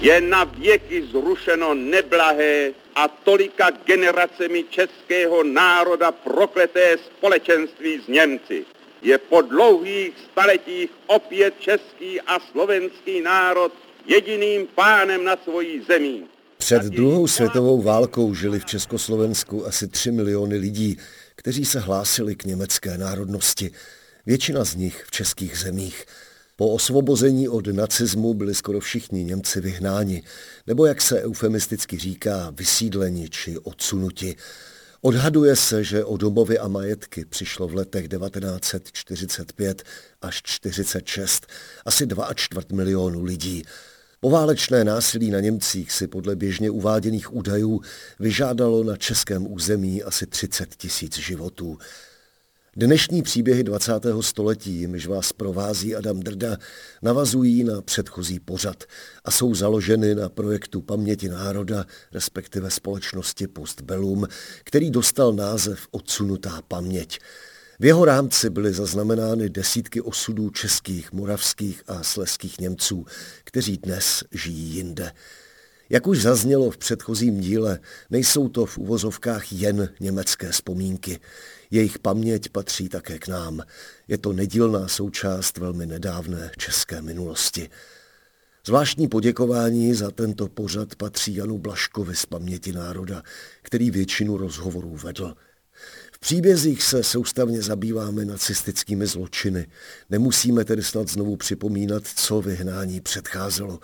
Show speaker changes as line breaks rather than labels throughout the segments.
Je na věky zrušeno neblahé a tolika generacemi českého národa prokleté společenství s Němci. Je po dlouhých staletích opět český a slovenský národ jediným pánem nad svojí zemí.
Před druhou světovou válkou žili v Československu asi 3 miliony lidí, kteří se hlásili k německé národnosti. Většina z nich v českých zemích. Po osvobození od nacismu byli skoro všichni Němci vyhnáni, nebo jak se eufemisticky říká, vysídleni či odsunuti. Odhaduje se, že o domovy a majetky přišlo v letech 1945 až 1946 asi 2,4 milionu lidí. Poválečné násilí na Němcích si podle běžně uváděných údajů vyžádalo na českém území asi 30 tisíc životů. Dnešní příběhy 20. století, jimž vás provází Adam Drda, navazují na předchozí pořad a jsou založeny na projektu Paměti národa, respektive společnosti Postbellum, který dostal název Odsunutá paměť. V jeho rámci byly zaznamenány desítky osudů českých, moravských a sleských Němců, kteří dnes žijí jinde. Jak už zaznělo v předchozím díle, nejsou to v uvozovkách jen německé vzpomínky. Jejich paměť patří také k nám. Je to nedílná součást velmi nedávné české minulosti. Zvláštní poděkování za tento pořad patří Janu Blaškovi z Paměti národa, který většinu rozhovorů vedl. V příbězích se soustavně zabýváme nacistickými zločiny. Nemusíme tedy snad znovu připomínat, co vyhnání předcházelo.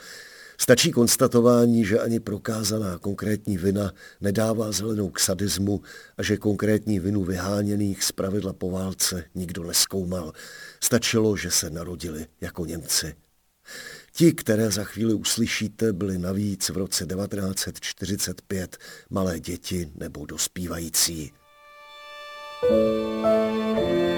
Stačí konstatování, že ani prokázaná konkrétní vina nedává zelenou k sadismu a že konkrétní vinu vyháněných z pravidla po válce nikdo neskoumal. Stačilo, že se narodili jako Němci. Ti, které za chvíli uslyšíte, byli navíc v roce 1945 malé děti nebo dospívající. thank you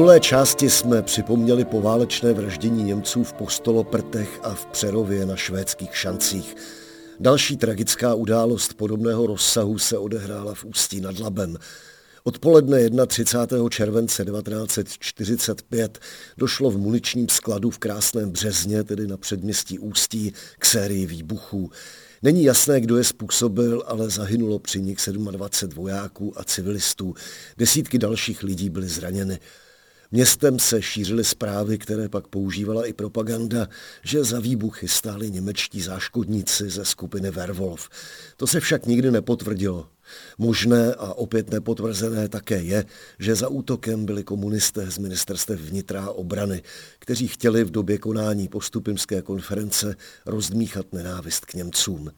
minulé části jsme připomněli poválečné vraždění Němců v Postoloprtech a v Přerově na švédských šancích. Další tragická událost podobného rozsahu se odehrála v Ústí nad Labem. Odpoledne 31. července 1945 došlo v muničním skladu v Krásném Březně, tedy na předměstí Ústí, k sérii výbuchů. Není jasné, kdo je způsobil, ale zahynulo při nich 27 vojáků a civilistů. Desítky dalších lidí byly zraněny. Městem se šířily zprávy, které pak používala i propaganda, že za výbuchy stáli němečtí záškodníci ze skupiny Werwolf. To se však nikdy nepotvrdilo. Možné a opět nepotvrzené také je, že za útokem byli komunisté z ministerstev vnitra a obrany, kteří chtěli v době konání postupimské konference rozdmíchat nenávist k Němcům.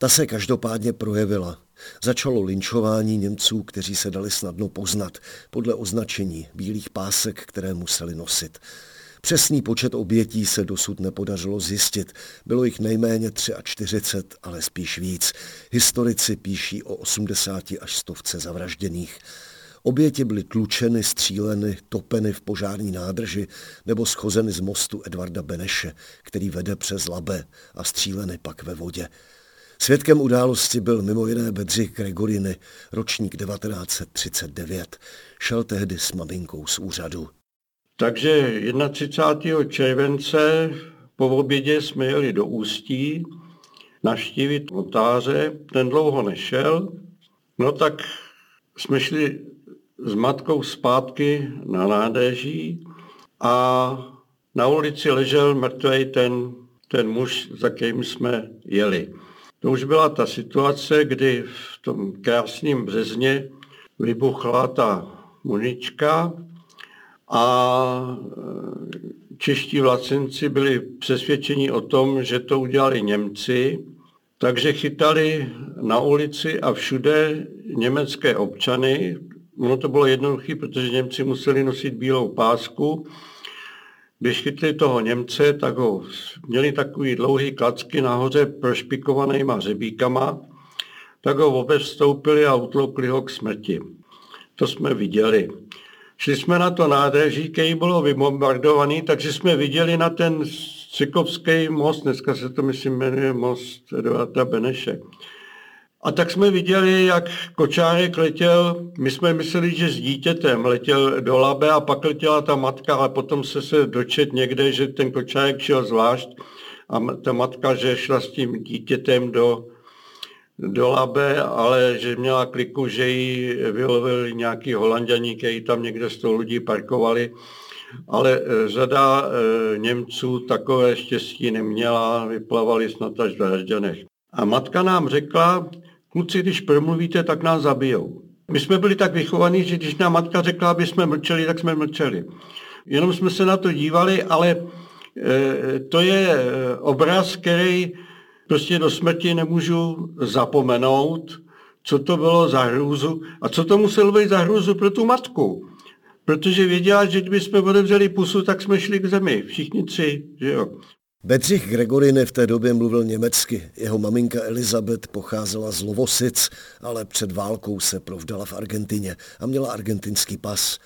Ta se každopádně projevila. Začalo linčování Němců, kteří se dali snadno poznat podle označení bílých pásek, které museli nosit. Přesný počet obětí se dosud nepodařilo zjistit. Bylo jich nejméně 43, ale spíš víc. Historici píší o 80 až stovce zavražděných. Oběti byly tlučeny, stříleny, topeny v požární nádrži nebo schozeny z mostu Edvarda Beneše, který vede přes Labe a stříleny pak ve vodě. Svědkem události byl mimo jiné Bedřich Gregoriny, ročník 1939. Šel tehdy s maminkou z úřadu.
Takže 31. července po obědě jsme jeli do Ústí naštívit notáře. Ten dlouho nešel. No tak jsme šli s matkou zpátky na nádeží a na ulici ležel mrtvý ten, ten muž, za kterým jsme jeli. To už byla ta situace, kdy v tom krásném březně vybuchla ta munička a e, čeští vlacenci byli přesvědčeni o tom, že to udělali Němci, takže chytali na ulici a všude německé občany. Ono to bylo jednoduché, protože Němci museli nosit bílou pásku. Když chytli toho Němce, tak ho měli takový dlouhý klacky nahoře prošpikovanýma řebíkama, tak ho obevstoupili a utloukli ho k smrti. To jsme viděli. Šli jsme na to nádraží, který bylo vybombardovaný, takže jsme viděli na ten Cikovský most, dneska se to myslím jmenuje most Eduarda Beneše. A tak jsme viděli, jak kočárek letěl, my jsme mysleli, že s dítětem letěl do Labe a pak letěla ta matka, ale potom se se dočet někde, že ten kočárek šel zvlášť a ta matka, že šla s tím dítětem do, do Labe, ale že měla kliku, že ji vylovili nějaký holanděni, kteří tam někde toho lidí parkovali ale e, řada e, Němců takové štěstí neměla, vyplavali snad až v Hražďanech. A matka nám řekla, kluci, když promluvíte, tak nás zabijou. My jsme byli tak vychovaní, že když nám matka řekla, aby jsme mlčeli, tak jsme mlčeli. Jenom jsme se na to dívali, ale e, to je obraz, který prostě do smrti nemůžu zapomenout, co to bylo za hrůzu a co to muselo být za hrůzu pro tu matku protože věděla, že kdyby jsme otevřeli pusu, tak jsme šli k zemi, všichni tři, že jo.
Bedřich Gregorine v té době mluvil německy. Jeho maminka Elizabeth pocházela z Lovosic, ale před válkou se provdala v Argentině a měla argentinský pas.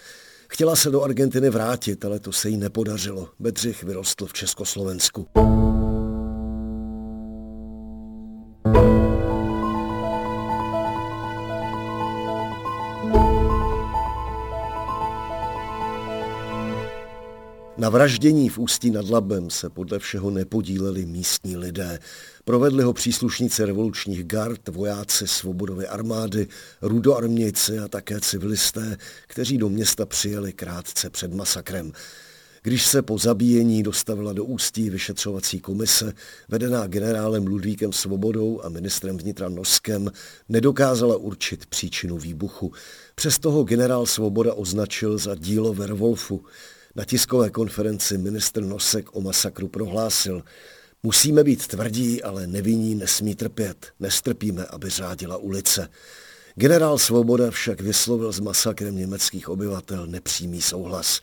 Chtěla se do Argentiny vrátit, ale to se jí nepodařilo. Bedřich vyrostl v Československu. Na vraždění v Ústí nad Labem se podle všeho nepodíleli místní lidé. Provedli ho příslušníci revolučních gard, vojáci svobodové armády, rudoarmějci a také civilisté, kteří do města přijeli krátce před masakrem. Když se po zabíjení dostavila do ústí vyšetřovací komise, vedená generálem Ludvíkem Svobodou a ministrem vnitra Noskem, nedokázala určit příčinu výbuchu. Přesto ho generál Svoboda označil za dílo Verwolfu. Na tiskové konferenci ministr Nosek o masakru prohlásil, musíme být tvrdí, ale nevinní nesmí trpět, nestrpíme, aby řádila ulice. Generál Svoboda však vyslovil s masakrem německých obyvatel nepřímý souhlas.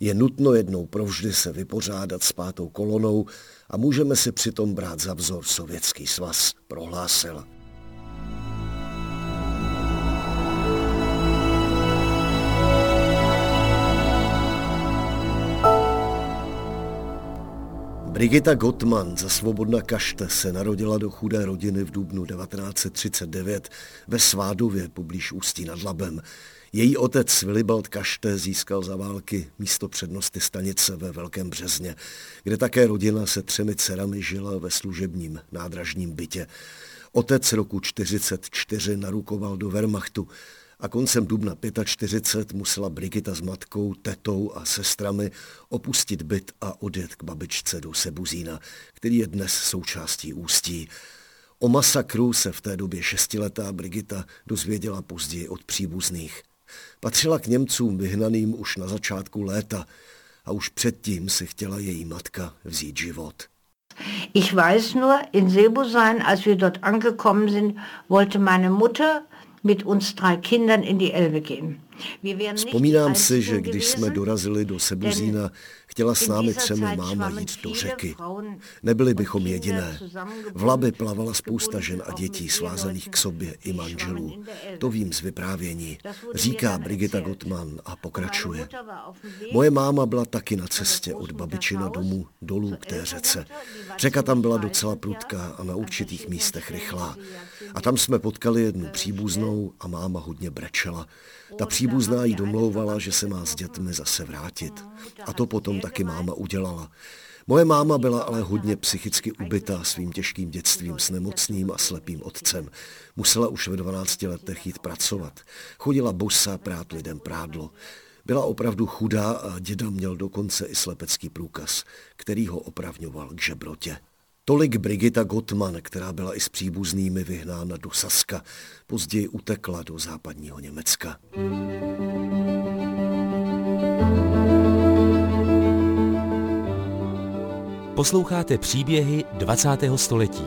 Je nutno jednou provždy se vypořádat s pátou kolonou a můžeme si přitom brát za vzor Sovětský svaz, prohlásil. Brigita Gottman za Svobodna Kašte se narodila do chudé rodiny v dubnu 1939 ve Svádově poblíž Ústí nad Labem. Její otec Willibald Kašte získal za války místo přednosti stanice ve Velkém Březně, kde také rodina se třemi dcerami žila ve služebním nádražním bytě. Otec roku 1944 narukoval do Wehrmachtu a koncem dubna 45 musela Brigita s matkou, tetou a sestrami opustit byt a odjet k babičce do Sebuzína, který je dnes součástí Ústí. O masakru se v té době šestiletá Brigita dozvěděla později od příbuzných. Patřila k Němcům vyhnaným už na začátku léta a už předtím si chtěla její matka vzít život.
Ich weiß nur, in Sebusein, als wir dort angekommen sind, wollte meine Mutter
Vzpomínám si, že když jsme dorazili do Sebuzína, chtěla s námi třemi máma jít do řeky. Nebyli bychom jediné. V Labi plavala spousta žen a dětí svázaných k sobě i manželů. To vím z vyprávění, říká Brigita Gottman a pokračuje. Moje máma byla taky na cestě od babičina domu dolů k té řece. Řeka tam byla docela prudká a na určitých místech rychlá. A tam jsme potkali jednu příbuznou a máma hodně brečela. Ta příbuzná jí domlouvala, že se má s dětmi zase vrátit. A to potom taky máma udělala. Moje máma byla ale hodně psychicky ubitá svým těžkým dětstvím s nemocným a slepým otcem. Musela už ve 12 letech jít pracovat. Chodila bosa prát lidem prádlo. Byla opravdu chudá a děda měl dokonce i slepecký průkaz, který ho opravňoval k žebrotě. Tolik Brigita Gottman, která byla i s příbuznými vyhnána do Saska, později utekla do západního Německa.
Posloucháte příběhy 20. století.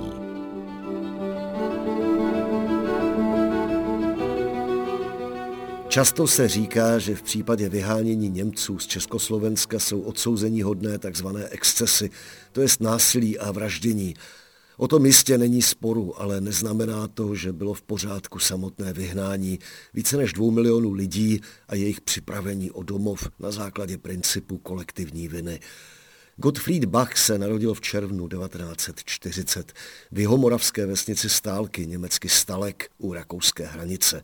Často se říká, že v případě vyhánění Němců z Československa jsou odsouzení hodné tzv. excesy, to jest násilí a vraždění. O tom jistě není sporu, ale neznamená to, že bylo v pořádku samotné vyhnání více než dvou milionů lidí a jejich připravení o domov na základě principu kolektivní viny. Gottfried Bach se narodil v červnu 1940 v jihomoravské vesnici Stálky, německy Stalek, u rakouské hranice.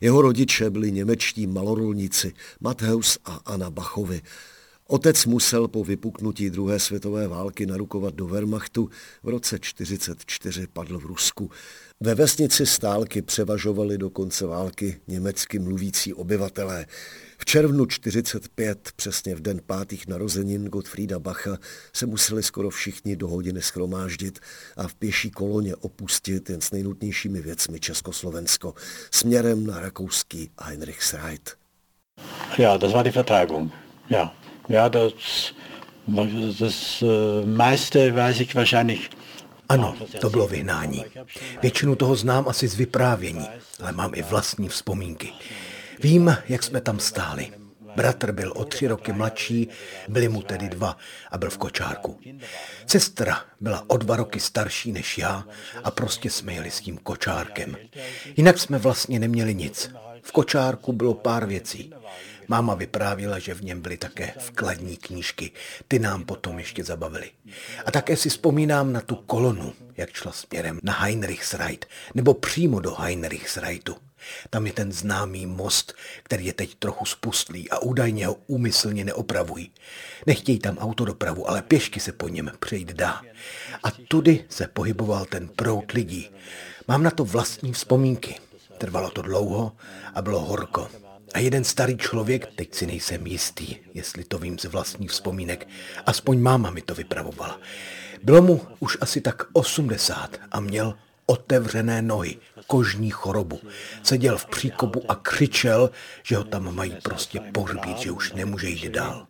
Jeho rodiče byli němečtí malorolníci Matthäus a Anna Bachovi. Otec musel po vypuknutí druhé světové války narukovat do Wehrmachtu, v roce 1944 padl v Rusku. Ve vesnici Stálky převažovali do konce války německy mluvící obyvatelé. V červnu 45, přesně v den pátých narozenin Gottfrieda Bacha, se museli skoro všichni do hodiny schromáždit a v pěší koloně opustit jen s nejnutnějšími věcmi Československo směrem na rakouský Heinrichsreit.
Ja, das war die Vertreibung. Ja, ja das, das äh, meiste weiß ich wahrscheinlich
ano, to bylo vyhnání. Většinu toho znám asi z vyprávění, ale mám i vlastní vzpomínky. Vím, jak jsme tam stáli. Bratr byl o tři roky mladší, byli mu tedy dva a byl v kočárku. Sestra byla o dva roky starší než já a prostě jsme jeli s tím kočárkem. Jinak jsme vlastně neměli nic. V kočárku bylo pár věcí. Máma vyprávila, že v něm byly také vkladní knížky. Ty nám potom ještě zabavily. A také si vzpomínám na tu kolonu, jak šla směrem na Heinrichsreit, nebo přímo do Heinrichsreitu. Tam je ten známý most, který je teď trochu spustlý a údajně ho úmyslně neopravují. Nechtějí tam autodopravu, ale pěšky se po něm přejít dá. A tudy se pohyboval ten prout lidí. Mám na to vlastní vzpomínky. Trvalo to dlouho a bylo horko. A jeden starý člověk, teď si nejsem jistý, jestli to vím z vlastních vzpomínek, aspoň máma mi to vypravovala. Bylo mu už asi tak 80 a měl otevřené nohy, kožní chorobu. Seděl v příkopu a křičel, že ho tam mají prostě pohřbít, že už nemůže jít dál.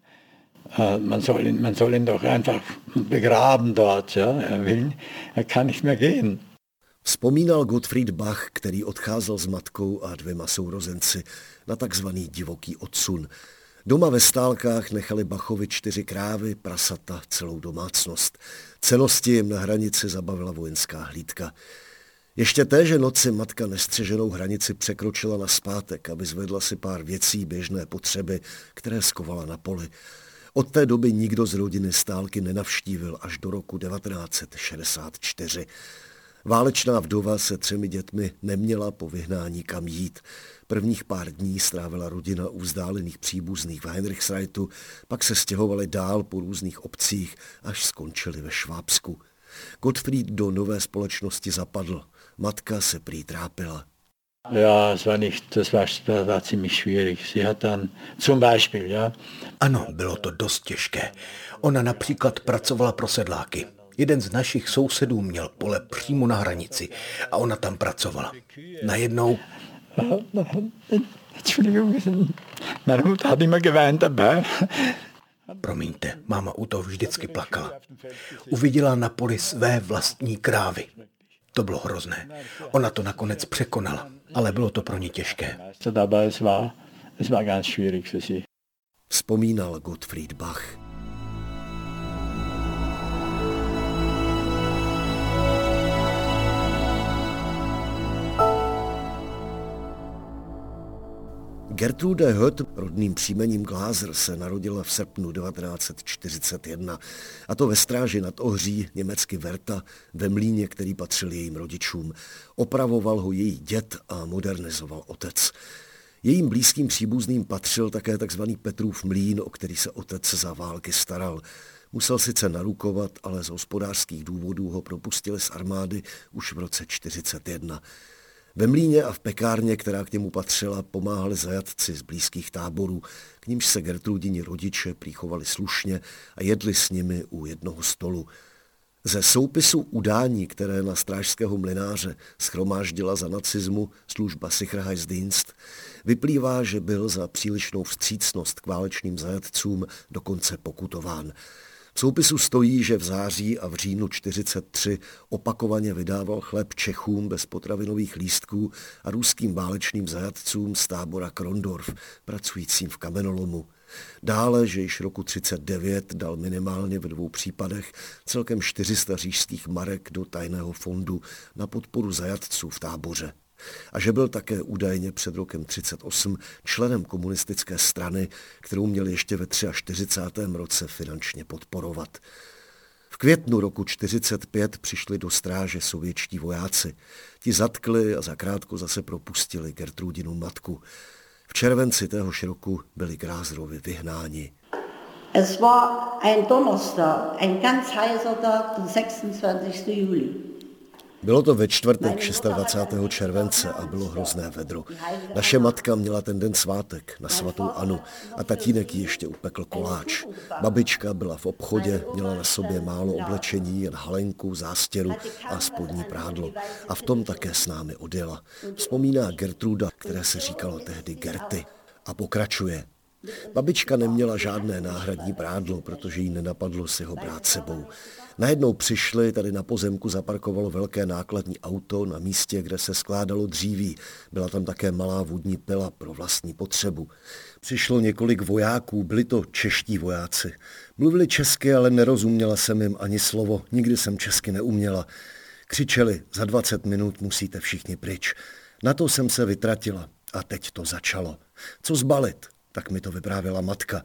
Man soll, ihn, man soll ihn doch einfach begraben dort, ja. Er, will, er kann nicht mehr gehen.
Vzpomínal Gottfried Bach, který odcházel s matkou a dvěma sourozenci na takzvaný divoký odsun. Doma ve stálkách nechali Bachovi čtyři krávy, prasata, celou domácnost. Cenosti jim na hranici zabavila vojenská hlídka. Ještě téže noci matka nestřeženou hranici překročila na zpátek, aby zvedla si pár věcí běžné potřeby, které skovala na poli. Od té doby nikdo z rodiny stálky nenavštívil až do roku 1964. Válečná vdova se třemi dětmi neměla po vyhnání kam jít. Prvních pár dní strávila rodina u vzdálených příbuzných v Heinrichsreitu, pak se stěhovali dál po různých obcích, až skončili ve Švábsku. Gottfried do nové společnosti zapadl. Matka se prý trápila.
Ja, es war nicht, das war, das war ziemlich schwierig. Sie hat dann zum Beispiel, ja.
Ano, bylo to dost těžké. Ona například pracovala pro sedláky. Jeden z našich sousedů měl pole přímo na hranici a ona tam pracovala. Najednou... Promiňte, máma u toho vždycky plakala. Uviděla na poli své vlastní krávy. To bylo hrozné. Ona to nakonec překonala, ale bylo to pro ní těžké.
Vzpomínal Gottfried Bach. Gertrude Hött, rodným příjmením Glázer, se narodila v srpnu 1941, a to ve stráži nad Ohří, německy Verta, ve mlíně, který patřil jejím rodičům. Opravoval ho její dět a modernizoval otec. Jejím blízkým příbuzným patřil také tzv. Petrův mlín, o který se otec za války staral. Musel sice narukovat, ale z hospodářských důvodů ho propustili z armády už v roce 1941. Ve mlíně a v pekárně, která k němu patřila, pomáhali zajatci z blízkých táborů, k nímž se Gertrudini rodiče přichovali slušně a jedli s nimi u jednoho stolu. Ze soupisu udání, které na strážského mlináře schromáždila za nacismu služba Sicherheitsdienst, vyplývá, že byl za přílišnou vstřícnost k válečným zajatcům dokonce pokutován. V soupisu stojí, že v září a v říjnu 43 opakovaně vydával chléb Čechům bez potravinových lístků a ruským válečným zajatcům z tábora Krondorf, pracujícím v kamenolomu. Dále, že již roku 39 dal minimálně ve dvou případech celkem 400 říšských marek do tajného fondu na podporu zajatců v táboře a že byl také údajně před rokem 38 členem komunistické strany, kterou měl ještě ve 43. roce finančně podporovat. V květnu roku 45 přišli do stráže sovětští vojáci. Ti zatkli a zakrátko zase propustili Gertrudinu matku. V červenci téhož roku byli Grázrovi vyhnáni.
Es war ein Donnerstag, ein ganz heißer Tag, der 26. Juli.
Bylo to ve čtvrtek 26. července a bylo hrozné vedro. Naše matka měla ten den svátek na svatou Anu a tatínek ji ještě upekl koláč. Babička byla v obchodě, měla na sobě málo oblečení, jen halenku, zástěru a spodní prádlo. A v tom také s námi odjela. Vzpomíná Gertruda, které se říkalo tehdy Gerty. A pokračuje. Babička neměla žádné náhradní prádlo, protože jí nenapadlo si ho brát sebou. Najednou přišli, tady na pozemku zaparkovalo velké nákladní auto na místě, kde se skládalo dříví. Byla tam také malá vodní pila pro vlastní potřebu. Přišlo několik vojáků, byli to čeští vojáci. Mluvili česky, ale nerozuměla jsem jim ani slovo, nikdy jsem česky neuměla. Křičeli, za 20 minut musíte všichni pryč. Na to jsem se vytratila a teď to začalo. Co zbalit? Tak mi to vyprávěla matka.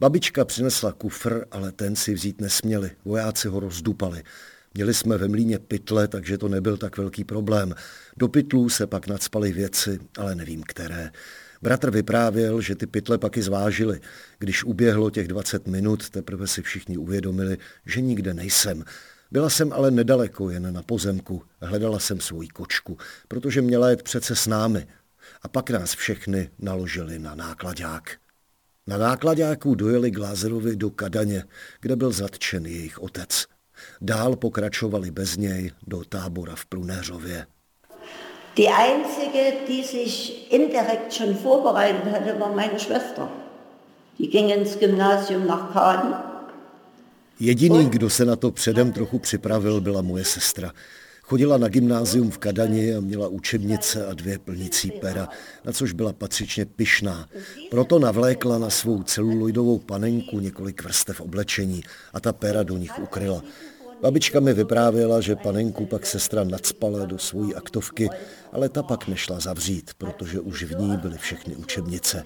Babička přinesla kufr, ale ten si vzít nesměli. Vojáci ho rozdupali. Měli jsme ve mlíně pytle, takže to nebyl tak velký problém. Do pytlů se pak nadspaly věci, ale nevím které. Bratr vyprávěl, že ty pytle pak i zvážili. Když uběhlo těch 20 minut, teprve si všichni uvědomili, že nikde nejsem. Byla jsem ale nedaleko, jen na pozemku. Hledala jsem svou kočku, protože měla jet přece s námi. A pak nás všechny naložili na nákladák. Na nákladáků dojeli Glázerovi do Kadaně, kde byl zatčen jejich otec. Dál pokračovali bez něj do tábora v Prunéřově.
Die einzige, die sich indirekt schon vorbereitet hatte, war meine Schwester. Die ging ins Gymnasium nach Kaden.
Jediný, kdo se na to předem trochu připravil, byla moje sestra. Chodila na gymnázium v Kadani a měla učebnice a dvě plnící pera, na což byla patřičně pyšná. Proto navlékla na svou celuloidovou panenku několik vrstev oblečení a ta pera do nich ukryla. Babička mi vyprávěla, že panenku pak sestra nadspala do svojí aktovky, ale ta pak nešla zavřít, protože už v ní byly všechny učebnice.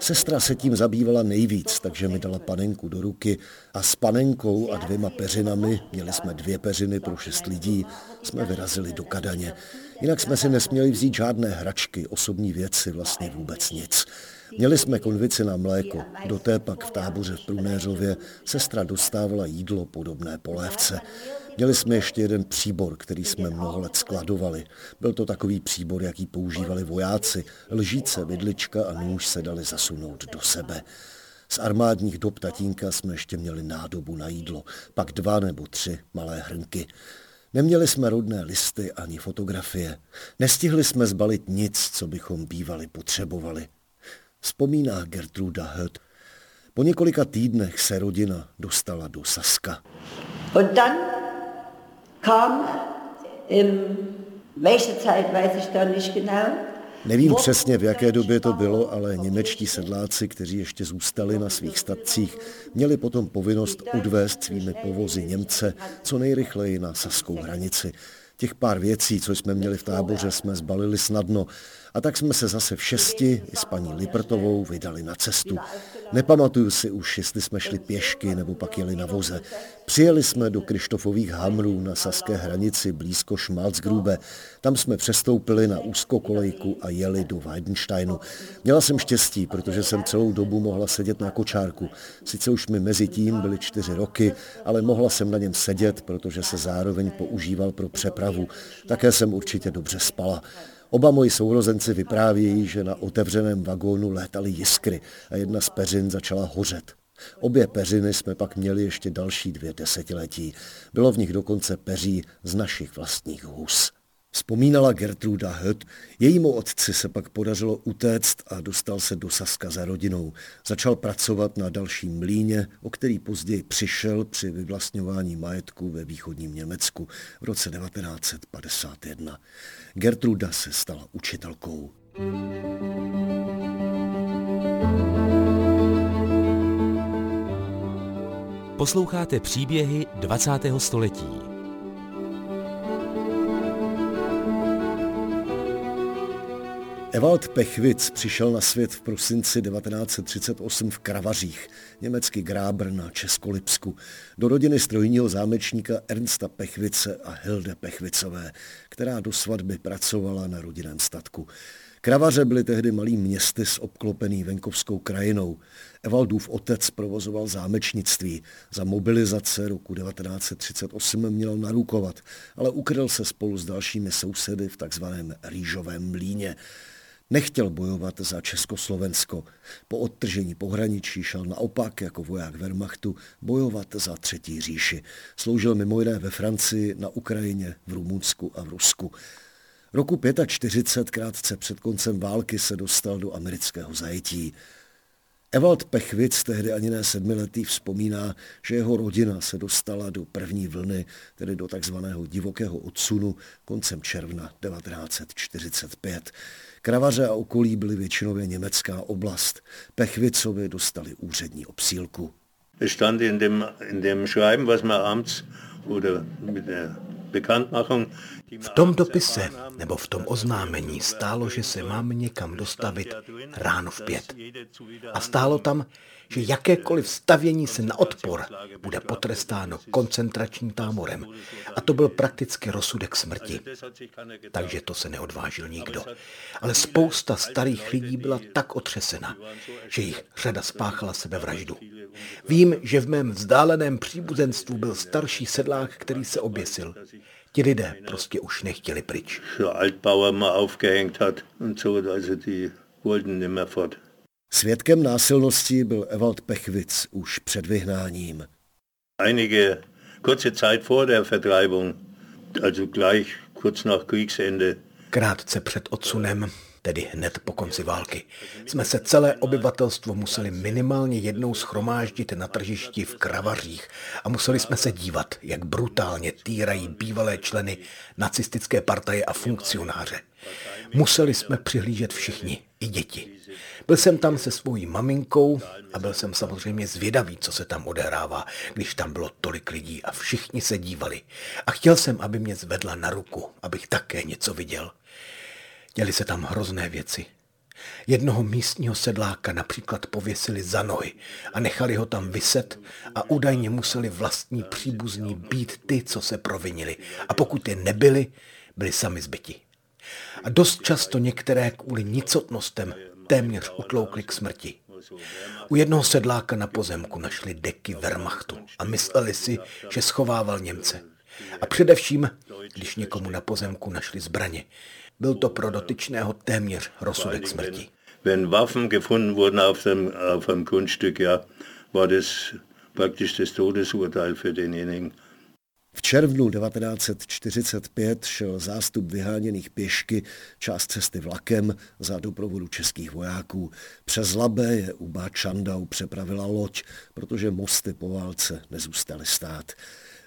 Sestra se tím zabývala nejvíc, takže mi dala panenku do ruky a s panenkou a dvěma peřinami, měli jsme dvě peřiny pro šest lidí, jsme vyrazili do Kadaně. Jinak jsme si nesměli vzít žádné hračky, osobní věci, vlastně vůbec nic. Měli jsme konvici na mléko, do té pak v táboře v Prunéřově sestra dostávala jídlo podobné polévce. Měli jsme ještě jeden příbor, který jsme mnoho let skladovali. Byl to takový příbor, jaký používali vojáci. Lžíce, vidlička a nůž se dali zasunout do sebe. Z armádních dob tatínka jsme ještě měli nádobu na jídlo, pak dva nebo tři malé hrnky. Neměli jsme rodné listy ani fotografie. Nestihli jsme zbalit nic, co bychom bývali potřebovali. Vzpomíná Gertruda Hött. Po několika týdnech se rodina dostala do Saska.
Und dann kam, im, welche Zeit weiß ich da nicht genau,
Nevím přesně, v jaké době to bylo, ale němečtí sedláci, kteří ještě zůstali na svých statcích, měli potom povinnost odvést svými povozy Němce co nejrychleji na saskou hranici. Těch pár věcí, co jsme měli v táboře, jsme zbalili snadno a tak jsme se zase v šesti i s paní Lipertovou vydali na cestu. Nepamatuju si už, jestli jsme šli pěšky nebo pak jeli na voze. Přijeli jsme do Krištofových hamrů na saské hranici blízko Schmalzgrube. Tam jsme přestoupili na úzkokolejku a jeli do Weidensteinu. Měla jsem štěstí, protože jsem celou dobu mohla sedět na kočárku. Sice už mi mezi tím byly čtyři roky, ale mohla jsem na něm sedět, protože se zároveň používal pro přepravu. Také jsem určitě dobře spala. Oba moji sourozenci vyprávějí, že na otevřeném vagónu létaly jiskry a jedna z peřin začala hořet. Obě peřiny jsme pak měli ještě další dvě desetiletí. Bylo v nich dokonce peří z našich vlastních hus. Vzpomínala Gertruda Hött, jejímu otci se pak podařilo utéct a dostal se do Saska za rodinou. Začal pracovat na dalším mlíně, o který později přišel při vyvlastňování majetku ve východním Německu v roce 1951. Gertruda se stala učitelkou.
Posloucháte příběhy 20. století.
Ewald Pechwitz přišel na svět v prosinci 1938 v Kravařích, německý Grábr na Českolipsku, do rodiny strojního zámečníka Ernsta Pechvice a Hilde Pechvicové, která do svatby pracovala na rodinném statku. Kravaře byly tehdy malým městy s obklopený venkovskou krajinou. Evaldův otec provozoval zámečnictví. Za mobilizace roku 1938 měl narukovat, ale ukryl se spolu s dalšími sousedy v takzvaném rýžovém mlíně. Nechtěl bojovat za Československo. Po odtržení pohraničí šel naopak jako voják Wehrmachtu bojovat za Třetí říši. Sloužil mimo jiné ve Francii, na Ukrajině, v Rumunsku a v Rusku. Roku 45 krátce před koncem války se dostal do amerického zajetí. Ewald Pechwitz, tehdy ani ne sedmiletý, vzpomíná, že jeho rodina se dostala do první vlny, tedy do takzvaného divokého odsunu koncem června 1945. Kravaře a okolí byly většinově německá oblast. Pechvicovi dostali úřední obsílku.
stand in dem, in dem Schreiben, was man abends oder mit der Bekanntmachung
v tom dopise nebo v tom oznámení stálo, že se mám někam dostavit ráno v pět. A stálo tam, že jakékoliv stavění se na odpor bude potrestáno koncentračním támorem. A to byl prakticky rozsudek smrti. Takže to se neodvážil nikdo. Ale spousta starých lidí byla tak otřesena, že jich řada spáchala sebevraždu. Vím, že v mém vzdáleném příbuzenstvu byl starší sedlák, který se oběsil. Ti lidé prostě už nechtěli pryč.
Altbauer mal aufgehängt hat und so, also die wollten nicht mehr fort.
Svědkem násilnosti byl Ewald Pechwitz už před vyhnáním.
Einige kurze Zeit vor der Vertreibung, also gleich kurz nach Kriegsende,
Krátce před odsunem, tedy hned po konci války, jsme se celé obyvatelstvo museli minimálně jednou schromáždit na tržišti v Kravařích a museli jsme se dívat, jak brutálně týrají bývalé členy nacistické partaje a funkcionáře. Museli jsme přihlížet všichni, i děti. Byl jsem tam se svojí maminkou a byl jsem samozřejmě zvědavý, co se tam odehrává, když tam bylo tolik lidí a všichni se dívali. A chtěl jsem, aby mě zvedla na ruku, abych také něco viděl. Děli se tam hrozné věci. Jednoho místního sedláka například pověsili za nohy a nechali ho tam vyset a údajně museli vlastní příbuzní být ty, co se provinili. A pokud je nebyli, byli sami zbyti. A dost často některé kvůli nicotnostem téměř utloukli k smrti. U jednoho sedláka na pozemku našli deky Wehrmachtu a mysleli si, že schovával Němce. A především, když někomu na pozemku našli zbraně, byl to pro dotyčného téměř rozsudek smrti.
Wenn Waffen gefunden wurden auf dem, auf dem Grundstück, ja, war das praktisch das Todesurteil für denjenigen.
V červnu 1945 šel zástup vyháněných pěšky část cesty vlakem za doprovodu českých vojáků. Přes Labe je u Čandau přepravila loď, protože mosty po válce nezůstaly stát.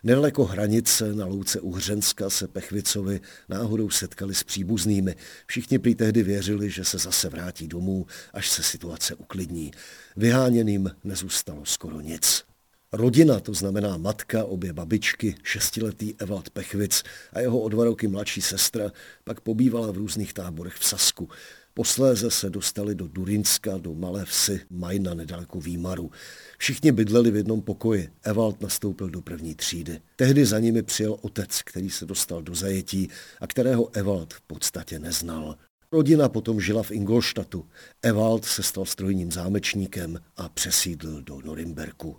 Nedaleko hranice na louce Uhřenska se Pechvicovi náhodou setkali s příbuznými. Všichni prý tehdy věřili, že se zase vrátí domů, až se situace uklidní. Vyháněným nezůstalo skoro nic. Rodina, to znamená matka, obě babičky, šestiletý Evald Pechvic a jeho o dva roky mladší sestra, pak pobývala v různých táborech v Sasku. Posléze se dostali do Durinska, do malé vsi Majna nedaleko Výmaru. Všichni bydleli v jednom pokoji. Evald nastoupil do první třídy. Tehdy za nimi přijel otec, který se dostal do zajetí a kterého Evald v podstatě neznal. Rodina potom žila v Ingolštatu. Evald se stal strojním zámečníkem a přesídlil do Norimberku.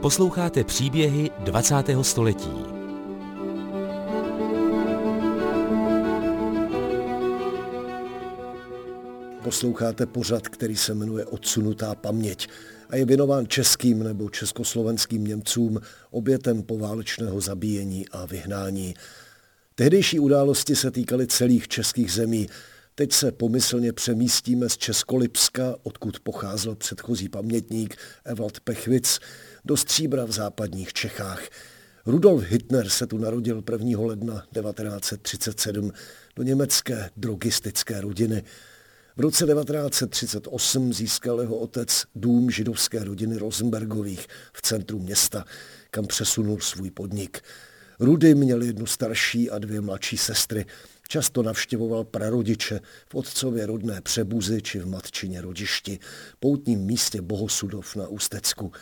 Posloucháte příběhy 20. století.
Po posloucháte pořad, který se jmenuje Odsunutá paměť a je věnován českým nebo československým Němcům obětem poválečného zabíjení a vyhnání. Tehdejší události se týkaly celých českých zemí. Teď se pomyslně přemístíme z Českolipska, odkud pocházel předchozí pamětník Evald Pechvic, do Stříbra v západních Čechách. Rudolf Hitler se tu narodil 1. ledna 1937 do německé drogistické rodiny. V roce 1938 získal jeho otec dům židovské rodiny Rosenbergových v centru města, kam přesunul svůj podnik. Rudy měl jednu starší a dvě mladší sestry. Často navštěvoval prarodiče v otcově rodné přebuzi či v matčině rodišti, poutním místě Bohosudov na Ústecku.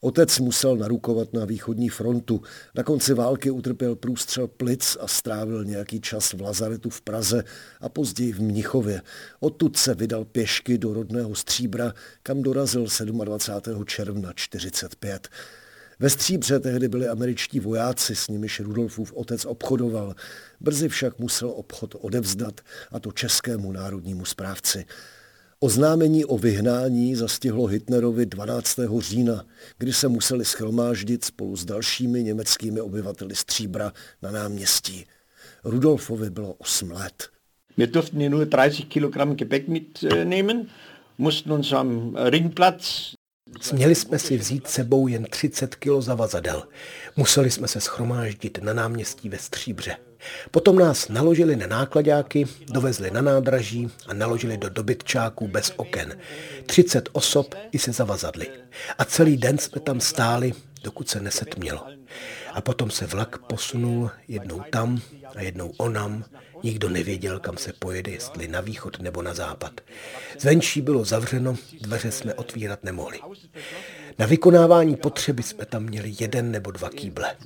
Otec musel narukovat na východní frontu. Na konci války utrpěl průstřel plic a strávil nějaký čas v Lazaretu v Praze a později v Mnichově. Odtud se vydal pěšky do rodného Stříbra, kam dorazil 27. června 45. Ve Stříbře tehdy byli američtí vojáci, s nimiž Rudolfův otec obchodoval. Brzy však musel obchod odevzdat, a to českému národnímu správci. Oznámení o vyhnání zastihlo Hitlerovi 12. října, kdy se museli schromáždit spolu s dalšími německými obyvateli Stříbra na náměstí. Rudolfovi bylo 8 let.
Wir durften nur 30 Kilogramm Gepäck mitnehmen, mussten uns am Ringplatz
Směli jsme si vzít sebou jen 30 kilo zavazadel. Museli jsme se schromáždit na náměstí ve Stříbře. Potom nás naložili na nákladáky, dovezli na nádraží a naložili do dobytčáků bez oken. 30 osob i se zavazadly. A celý den jsme tam stáli, dokud se nesetmělo. A potom se vlak posunul jednou tam a jednou onam. Nikdo nevěděl, kam se pojede, jestli na východ nebo na západ. Zvenčí bylo zavřeno, dveře jsme otvírat nemohli. Na vykonávání potřeby jsme tam měli jeden nebo dva kýble.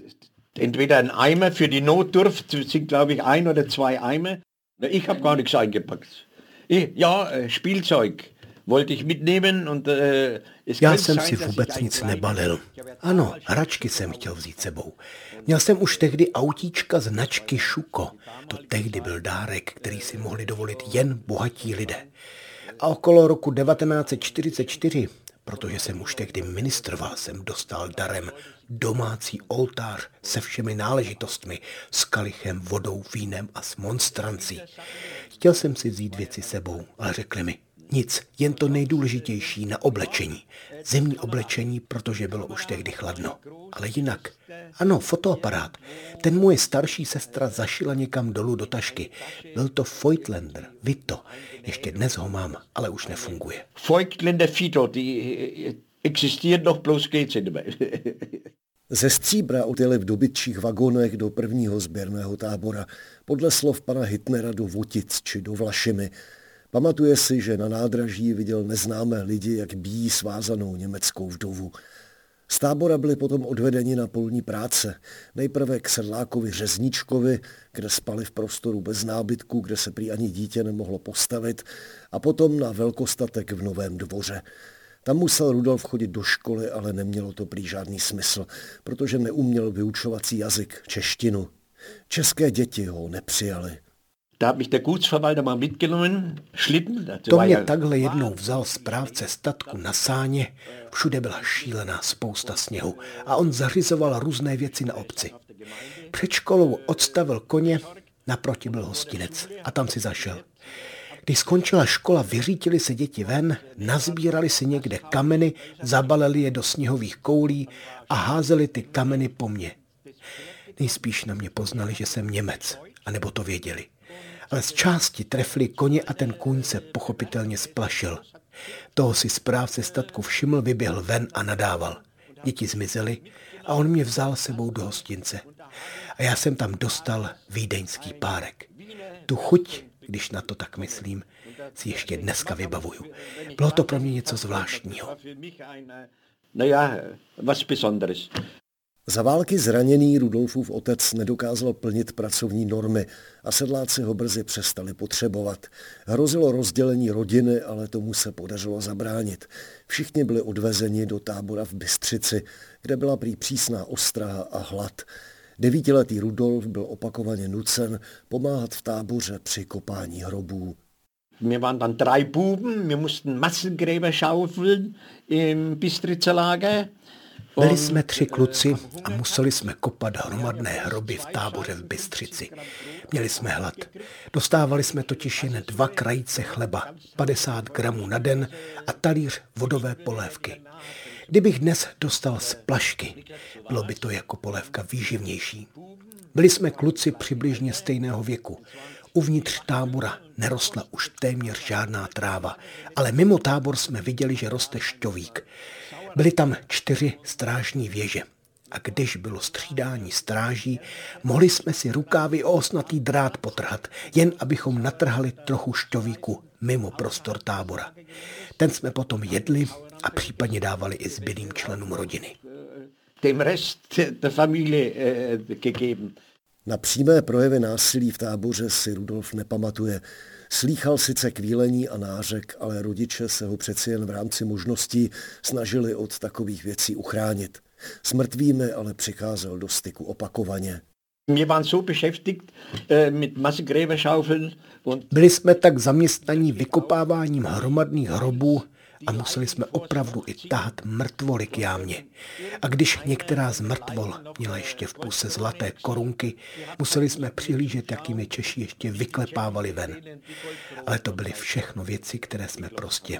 Entweder ein Eimer für die Notdurft, sind glaube ich ein oder zwei Eimer. Ich habe gar nichts eingepackt. Ich, ja, äh, Spielzeug wollte ich mitnehmen und äh,
Já jsem si vůbec nic nebalil. Ano, hračky jsem chtěl vzít sebou. Měl jsem už tehdy autíčka značky Šuko. To tehdy byl dárek, který si mohli dovolit jen bohatí lidé. A okolo roku 1944, protože jsem už tehdy ministroval, jsem dostal darem domácí oltář se všemi náležitostmi, s kalichem, vodou, vínem a s monstrancí. Chtěl jsem si vzít věci sebou, ale řekli mi, nic, jen to nejdůležitější na oblečení. Zimní oblečení, protože bylo už tehdy chladno. Ale jinak. Ano, fotoaparát. Ten moje starší sestra zašila někam dolů do tašky. Byl to Voigtländer, Vito. Ještě dnes ho mám, ale už nefunguje.
Voigtländer Vito, die existiert noch, bloß.
Ze Stříbra odjeli v dobytčích vagonech do prvního sběrného tábora, podle slov pana Hitnera do Votic či do Vlašimy. Pamatuje si, že na nádraží viděl neznámé lidi, jak bíjí svázanou německou vdovu. Z tábora byli potom odvedeni na polní práce. Nejprve k sedlákovi Řezničkovi, kde spali v prostoru bez nábytku, kde se prý ani dítě nemohlo postavit, a potom na velkostatek v Novém dvoře. Tam musel Rudolf chodit do školy, ale nemělo to prý žádný smysl, protože neuměl vyučovací jazyk, češtinu. České děti ho nepřijali.
To mě takhle jednou vzal správce statku na sáně, všude byla šílená spousta sněhu a on zařizoval různé věci na obci. Před školou odstavil koně, naproti byl hostinec a tam si zašel. Když skončila škola, vyřítili se děti ven, nazbírali si někde kameny, zabalili je do sněhových koulí a házeli ty kameny po mně. Nejspíš na mě poznali, že jsem Němec, anebo to věděli. Ale z části trefli koně a ten kůň se pochopitelně splašil. Toho si správce statku všiml, vyběhl ven a nadával. Děti zmizely a on mě vzal sebou do hostince. A já jsem tam dostal vídeňský párek. Tu chuť když na to tak myslím, si ještě dneska vybavuju. Bylo to pro mě něco zvláštního.
Za války zraněný Rudolfův otec nedokázal plnit pracovní normy a sedláci ho brzy přestali potřebovat. Hrozilo rozdělení rodiny, ale tomu se podařilo zabránit. Všichni byli odvezeni do tábora v Bystřici, kde byla prý přísná ostraha a hlad. Devítiletý Rudolf byl opakovaně nucen pomáhat v táboře při kopání hrobů.
Wir waren dann drei Buben, wir mussten Massengräber schaufeln im Bistritzer Lager.
Byli jsme tři kluci a museli jsme kopat hromadné hroby v táboře v Bystřici. Měli jsme hlad. Dostávali jsme totiž jen dva krajice chleba, 50 gramů na den a talíř vodové polévky. Kdybych dnes dostal z plašky, bylo by to jako polévka výživnější. Byli jsme kluci přibližně stejného věku. Uvnitř tábora nerostla už téměř žádná tráva, ale mimo tábor jsme viděli, že roste šťovík. Byly tam čtyři strážní věže. A když bylo střídání stráží, mohli jsme si rukávy o osnatý drát potrhat, jen abychom natrhali trochu šťovíku mimo prostor tábora. Ten jsme potom jedli a případně dávali i zbylým členům rodiny.
Dem Rest der Familie gegeben.
Na přímé projevy násilí v táboře si Rudolf nepamatuje. Slýchal sice kvílení a nářek, ale rodiče se ho přeci jen v rámci možností snažili od takových věcí uchránit. S mrtvými ale přicházel do styku opakovaně.
Äh,
Byli jsme tak zaměstnaní vykopáváním hromadných hrobů, a museli jsme opravdu i tahat mrtvoly k jámě. A když některá z mrtvol měla ještě v puse zlaté korunky, museli jsme přihlížet, jakými Češi ještě vyklepávali ven. Ale to byly všechno věci, které jsme prostě.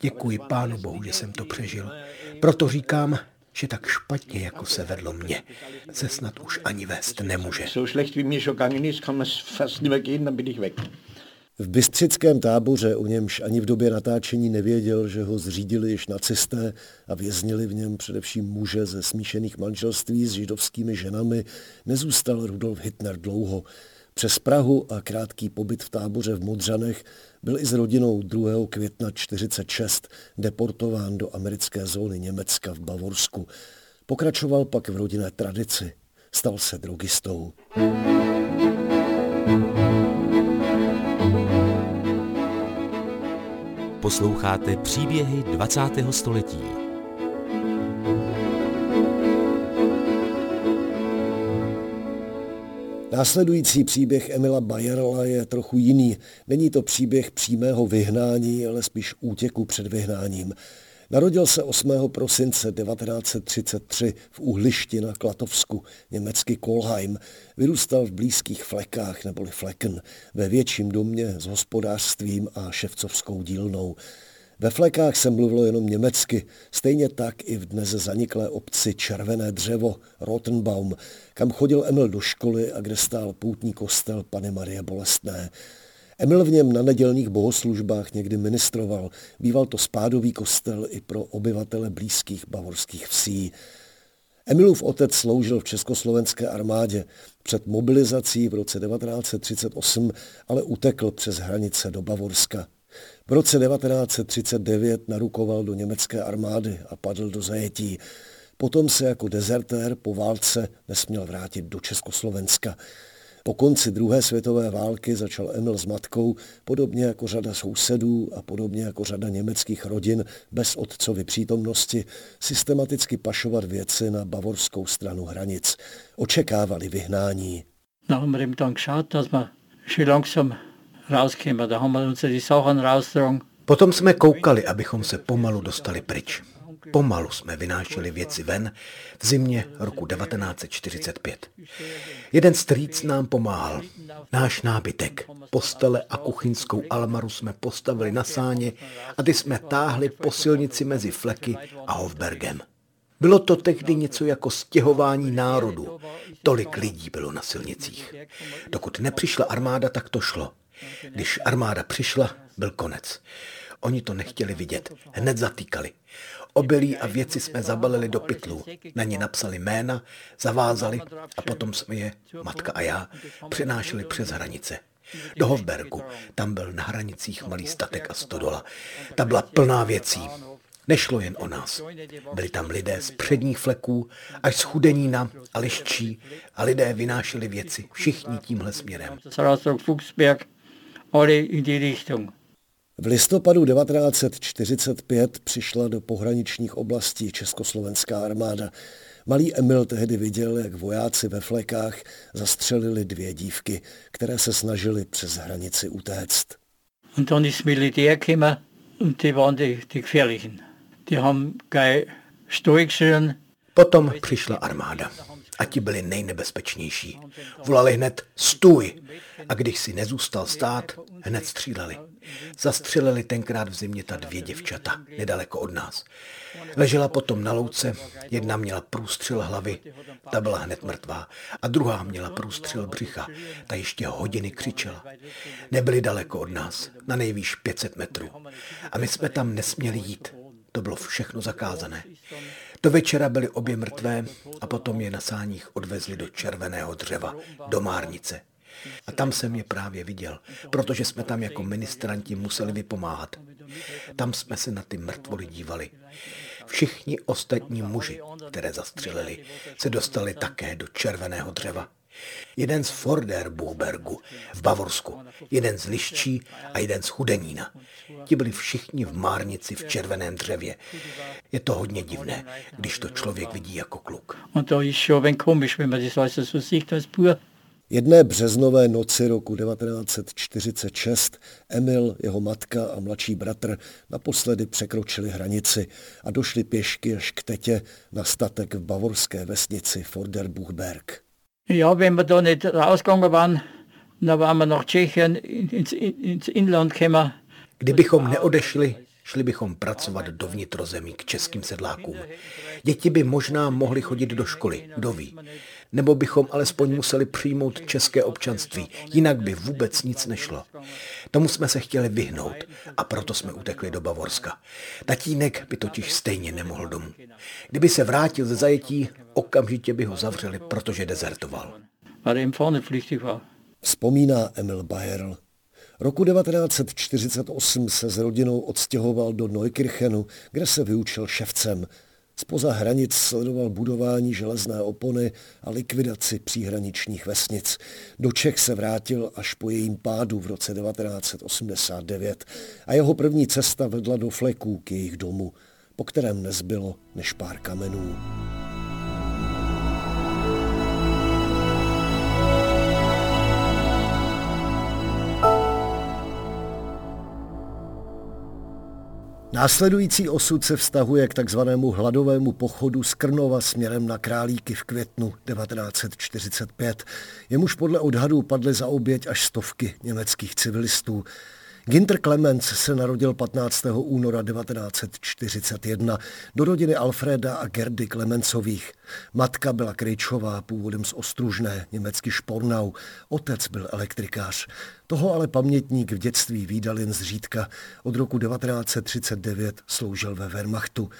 Děkuji Pánu Bohu, že jsem to přežil. Proto říkám, že tak špatně, jako se vedlo mně, se snad už ani vést nemůže.
So schlecht wie mir schon gegangen ist, kann man fast nicht mehr gehen, dann bin ich weg.
V bystřickém táboře, o němž ani v době natáčení nevěděl, že ho zřídili již nacisté a věznili v něm především muže ze smíšených manželství s židovskými ženami, nezůstal Rudolf Hitler dlouho. Přes Prahu a krátký pobyt v táboře v Modřanech byl i s rodinou 2. května 1946 deportován do americké zóny Německa v Bavorsku. Pokračoval pak v rodinné tradici. Stal se drogistou.
Posloucháte příběhy 20. století.
Následující příběh Emila Bayerla je trochu jiný. Není to příběh přímého vyhnání, ale spíš útěku před vyhnáním. Narodil se 8. prosince 1933 v Uhlišti na Klatovsku, německy Kolheim. Vyrůstal v blízkých Flekách neboli Flecken, ve větším domě s hospodářstvím a ševcovskou dílnou. Ve Flekách se mluvilo jenom německy, stejně tak i v dnes zaniklé obci Červené dřevo, Rotenbaum, kam chodil Emil do školy a kde stál poutní kostel Pany Marie Bolestné. Emil v něm na nedělních bohoslužbách někdy ministroval. Býval to spádový kostel i pro obyvatele blízkých bavorských vsí. Emilův otec sloužil v československé armádě. Před mobilizací v roce 1938 ale utekl přes hranice do Bavorska. V roce 1939 narukoval do německé armády a padl do zajetí. Potom se jako dezertér po válce nesměl vrátit do Československa. Po konci druhé světové války začal Emil s matkou, podobně jako řada sousedů a podobně jako řada německých rodin bez otcovy přítomnosti, systematicky pašovat věci na bavorskou stranu hranic. Očekávali vyhnání.
Na haben wir dann geschaut, dass wir schön langsam rauskommen. Da haben wir uns die Sachen rausgetragen.
Potom jsme koukali, abychom se pomalu dostali pryč. Pomalu jsme vynášeli věci ven v zimě roku 1945. Jeden strýc nám pomáhal. Náš nábytek, postele a kuchyňskou almaru jsme postavili na sáně a ty jsme táhli po silnici mezi Fleky a Hofbergem. Bylo to tehdy něco jako stěhování národu. Tolik lidí bylo na silnicích. Dokud nepřišla armáda, tak to šlo. Když armáda přišla, byl konec. Oni to nechtěli vidět. Hned zatýkali. Obilí a věci jsme zabalili do pytlů. Na ně napsali jména, zavázali a potom jsme je, matka a já, přenášeli přes hranice. Do Hofbergu. Tam byl na hranicích malý statek a stodola. Ta byla plná věcí. Nešlo jen o nás. Byli tam lidé z předních fleků až z chudenína a liščí a lidé vynášeli věci, všichni tímhle směrem.
V listopadu 1945 přišla do pohraničních oblastí československá armáda. Malý Emil tehdy viděl, jak vojáci ve flekách zastřelili dvě dívky, které se snažili přes hranici utéct.
Und dann ist Militär gekommen und die waren die, die Gefährlichen. Die haben gleich.
Potom přišla armáda a ti byli nejnebezpečnější. Volali hned stůj a když si nezůstal stát, hned stříleli. Zastřelili tenkrát v zimě ta dvě děvčata, nedaleko od nás. Ležela potom na louce, jedna měla průstřel hlavy, ta byla hned mrtvá, a druhá měla průstřel břicha, ta ještě hodiny křičela. Nebyli daleko od nás, na nejvýš 500 metrů. A my jsme tam nesměli jít, to bylo všechno zakázané. Do večera byly obě mrtvé a potom je na sáních odvezli do červeného dřeva, do Márnice. A tam jsem je právě viděl, protože jsme tam jako ministranti museli vypomáhat. Tam jsme se na ty mrtvoly dívali. Všichni ostatní muži, které zastřelili, se dostali také do červeného dřeva. Jeden z Forderbuchbergu v Bavorsku, jeden z Liščí a jeden z Chudenína. Ti byli všichni v Márnici v červeném dřevě. Je to hodně divné, když to člověk vidí jako kluk.
Und da ist schon ein komisch, wenn man das alles.
Jedné březnové noci roku 1946 Emil, jeho matka a mladší bratr naposledy překročili hranici a došli pěšky až k tetě na statek v bavorské vesnici Forderbuchberg.
Ja, wenn wir da nicht rausgegangen waren, dann waren wir nach Tschechien ins, ins Inland gekommen.
Kdybychom neodešli, šli bychom pracovat do vnitrozemí k českým sedlákům. Děti by možná mohly chodit do školy, kdo ví. Nebo bychom alespoň museli přijmout české občanství, jinak by vůbec nic nešlo. Tomu jsme se chtěli vyhnout a proto jsme utekli do Bavorska. Tatínek by totiž stejně nemohl domů. Kdyby se vrátil ze zajetí, okamžitě by ho zavřeli, protože dezertoval.
Er.
Vzpomíná Emil Bayerl. Roku 1948 se s rodinou odstěhoval do Neukirchenu, kde se vyučil ševcem. Spoza hranic sledoval budování železné opony a likvidaci příhraničních vesnic. Do Čech se vrátil až po jejím pádu v roce 1989 a jeho první cesta vedla do fleků k jejich domu, po kterém nezbylo než pár kamenů. Následující osud se vztahuje k takzvanému hladovému pochodu z Krnova směrem na Králíky v květnu 1945. Jemuž podle odhadů padly za oběť až stovky německých civilistů. Ginter Clemens se narodil 15. února 1941 do rodiny Alfreda a Gerdy Klemensových. Matka byla Krejčová, původem z Ostružné, německy Špornau. Otec byl elektrikář. Toho ale pamětník v dětství výdal jen zřídka. Od roku 1939 sloužil ve Wehrmachtu.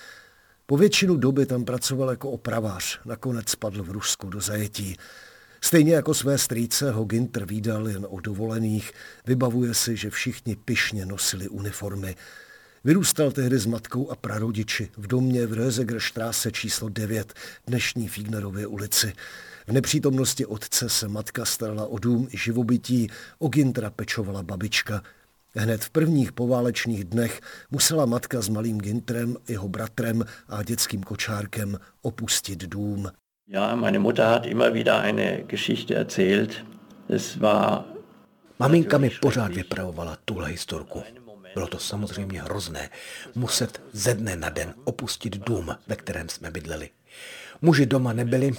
Po většinu doby tam pracoval jako opravář, nakonec spadl v Rusku do zajetí. Stejně jako své strýce ho Ginter výdal jen o dovolených, vybavuje si, že všichni pyšně nosili uniformy. Vyrůstal tehdy s matkou a prarodiči v domě v Rösegerstraße číslo 9, dnešní Fignerově ulici. V nepřítomnosti otce se matka starala o dům i živobytí, o Gintra pečovala babička. Hned v prvních poválečných dnech musela matka s malým Gintrem, jeho bratrem a dětským kočárkem opustit dům.
Ja, meine Mutter hat immer wieder eine Geschichte erzählt. Es war
Maminka mi pořád vypravovala tuhle historku. Bylo to samozřejmě hrozné, muset ze dne na den opustit dům, ve kterém jsme bydleli. Muži doma nebyli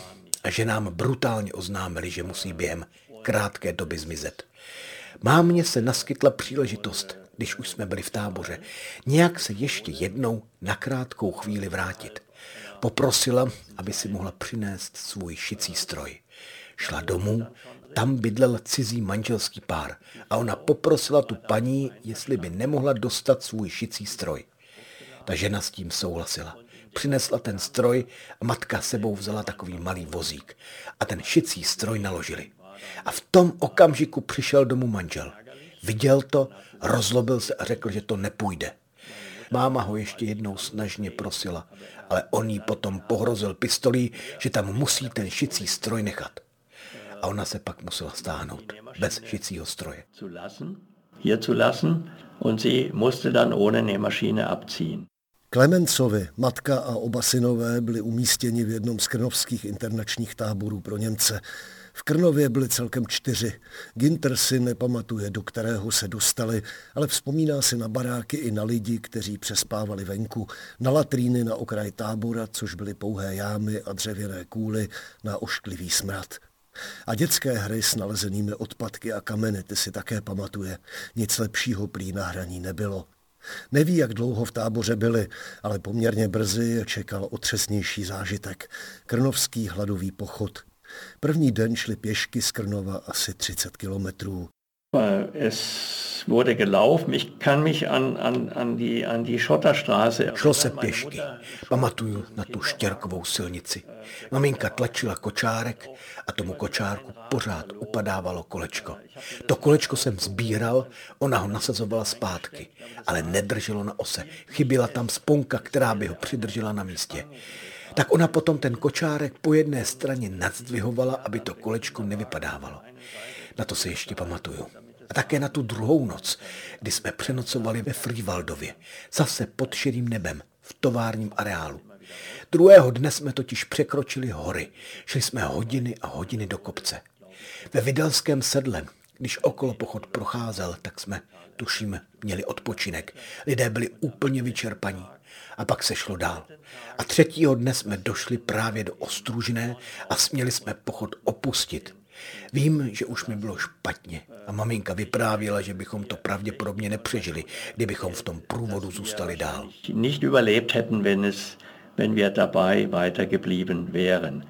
a že nám brutálně oznámili, že musí během krátké doby zmizet. Mámě se naskytla příležitost, když už jsme byli v táboře, nějak se ještě jednou na krátkou chvíli vrátit. Poprosila, aby si mohla přinést svůj šicí stroj. Šla domů, tam bydlel cizí manželský pár a ona poprosila tu paní, jestli by nemohla dostat svůj šicí stroj. Ta žena s tím souhlasila. Přinesla ten stroj a matka sebou vzala takový malý vozík a ten šicí stroj naložili. A v tom okamžiku přišel domů manžel. Viděl to, rozlobil se a řekl, že to nepůjde. Máma ho ještě jednou snažně prosila, ale on jí potom pohrozil pistolí, že tam musí ten šicí stroj nechat. A ona se pak musela stáhnout bez šicího stroje.
Hier zu lassen und sie musste dann ohne Nähmaschine abziehen.
Klemencovi, matka a oba synové byli umístěni v jednom z krnovských internačních táborů pro Němce. V Krnově byly celkem čtyři. Ginter si nepamatuje, do kterého se dostali, ale vzpomíná si na baráky i na lidi, kteří přespávali venku, na latríny na okraj tábora, což byly pouhé jámy a dřevěné kůly na ošklivý smrad. A dětské hry s nalezenými odpadky a kameny ty si také pamatuje. Nic lepšího prý na hraní nebylo. Neví, jak dlouho v táboře byli, ale poměrně brzy je čekal otřesnější zážitek. Krnovský hladový pochod. První den šli pěšky z Krnova asi 30 kilometrů.
Es wurde gelaufen. Ich kann mich an, an, an, die, an die Schotterstraße...
Šlo se pěšky. Pamatuju na tu štěrkovou silnici. Maminka tlačila kočárek a tomu kočárku pořád upadávalo kolečko. To kolečko jsem sbíral, ona ho nasazovala zpátky, ale nedrželo na ose. Chyběla tam sponka, která by ho přidržela na místě. Tak ona potom ten kočárek po jedné straně nadzdvihovala, aby to kolečko nevypadávalo. Na to se ještě pamatuju. A také na tu druhou noc, kdy jsme přenocovali ve Frývaldově, zase pod širým nebem, v továrním areálu. Druhého dne jsme totiž překročili hory. Šli jsme hodiny a hodiny do kopce. Ve Videlském sedle, když okolo pochod procházel, tak jsme, tuším, měli odpočinek. Lidé byli úplně vyčerpaní. A pak se šlo dál. A třetího dne jsme došli právě do Ostružné a směli jsme pochod opustit. Vím, že už mi bylo špatně a maminka vyprávěla, že bychom to pravděpodobně nepřežili, kdybychom v tom průvodu zůstali dál.
Nicht überlebt hätten, wenn es wenn wir dabei weitergeblieben wären.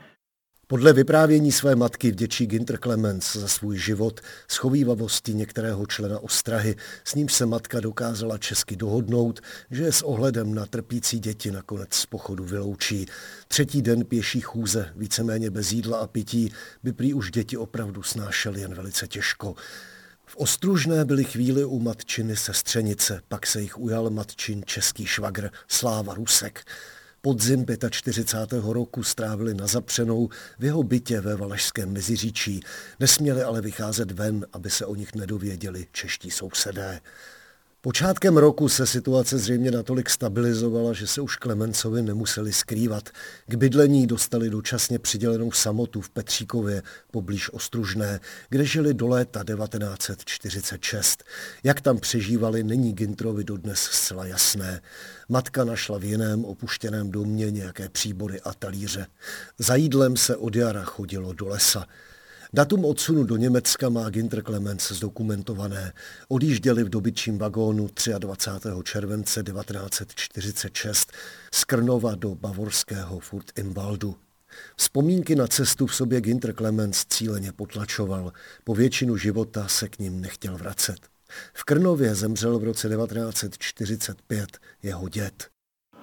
Podle vyprávění své matky vděčí Ginter Clemens za svůj život, schovývavosti některého člena ostrahy, s ním se matka dokázala česky dohodnout, že je s ohledem na trpící děti nakonec z pochodu vyloučí. Třetí den pěší chůze, víceméně bez jídla a pití, by prý už děti opravdu snášely jen velice těžko. V Ostružné byly chvíli u matčiny sestřenice, pak se jich ujal matčin český švagr Sláva Rusek. Podzim 45. roku strávili na zapřenou v jeho bytě ve Valašském Meziříčí. Nesměli ale vycházet ven, aby se o nich nedověděli čeští sousedé. Počátkem roku se situace zřejmě natolik stabilizovala, že se už Klemencovi nemuseli skrývat. K bydlení dostali dočasně přidělenou samotu v Petříkově, poblíž Ostružné, kde žili do léta 1946. Jak tam přežívali, není Gintrovi dodnes zcela jasné. Matka našla v jiném opuštěném domě nějaké příbory a talíře. Za jídlem se od jara chodilo do lesa. Datum odsunu do Německa má Ginter Clemens zdokumentované. Odjížděli v dobyčím vagónu 23. července 1946 z Krnova do bavorského Furt im Waldu. Vzpomínky na cestu v sobě Ginter Clemens cíleně potlačoval. Po většinu života se k ním nechtěl vracet. V Krnově zemřel v roce 1945 jeho děd.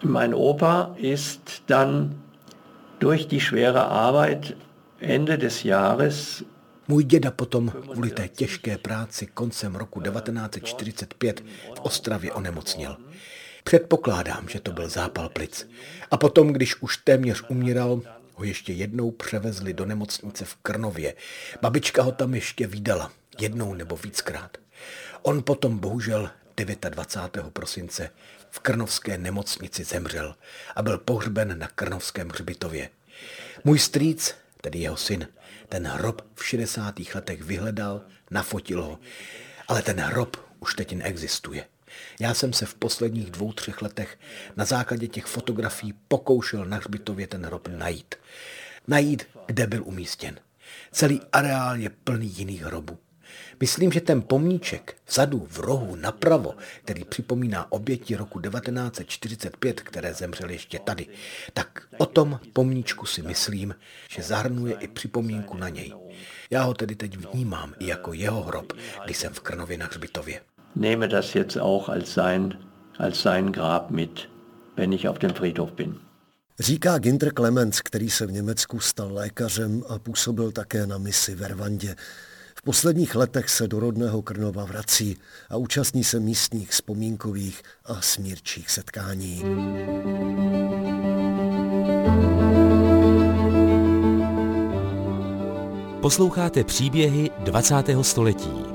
Mein Opa ist dann durch die schwere Arbeit
Můj děda potom kvůli té těžké práci koncem roku 1945 v Ostravě onemocněl. Předpokládám, že to byl zápal plic. A potom, když už téměř umíral, ho ještě jednou převezli do nemocnice v Krnově. Babička ho tam ještě vydala, jednou nebo víckrát. On potom bohužel 29. prosince v Krnovské nemocnici zemřel a byl pohřben na Krnovském hřbitově. Můj strýc tedy jeho syn, ten hrob v 60. letech vyhledal, nafotil ho, ale ten hrob už teď neexistuje. Já jsem se v posledních dvou, třech letech na základě těch fotografií pokoušel na hřbitově ten hrob najít. Najít, kde byl umístěn. Celý areál je plný jiných hrobů. Myslím, že ten pomníček vzadu v rohu napravo, který připomíná oběti roku 1945, které zemřely ještě tady, tak o tom pomníčku si myslím, že zahrnuje i připomínku na něj. Já ho tedy teď vnímám i jako jeho hrob, když jsem v Krnově na hřbitově.
Nehme das jetzt auch als sein, als sein Grab mit, wenn ich auf dem Friedhof bin.
Říká Ginter Clemens, který se v Německu stal lékařem a působil také na misi v Ervandě. V posledních letech se do rodného Krnova vrací a účastní se místních vzpomínkových a smírčích setkání.
Posloucháte příběhy 20. století.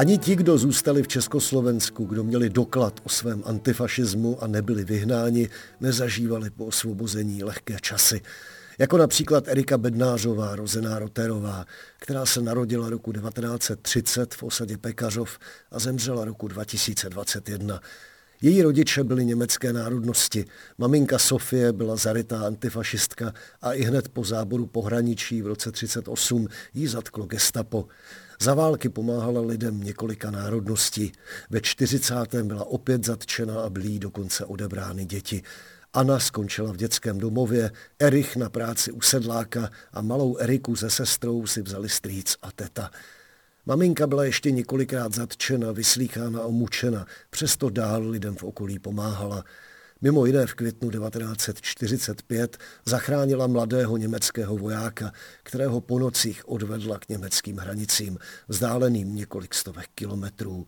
Ani ti, kdo zůstali v Československu, kdo měli doklad o svém antifašismu a nebyli vyhnáni, nezažívali po osvobození lehké časy. Jako například Erika Bednářová, rozená Roterová, která se narodila roku 1930 v osadě Pekařov a zemřela roku 2021. Její rodiče byli německé národnosti. Maminka Sofie byla zarytá antifašistka a i hned po záboru pohraničí v roce 1938 jí zatklo gestapo. Za války pomáhala lidem několika národností. Ve 40. byla opět zatčena a byly dokonce odebrány děti. Anna skončila v dětském domově, Erich na práci u sedláka a malou Eriku se sestrou si vzali strýc a teta. Maminka byla ještě několikrát zatčena, vyslýchána a mučena, přesto dál lidem v okolí pomáhala. Mimo jiné v květnu 1945 zachránila mladého německého vojáka, kterého po nocích odvedla k německým hranicím, vzdáleným několik stovek kilometrů.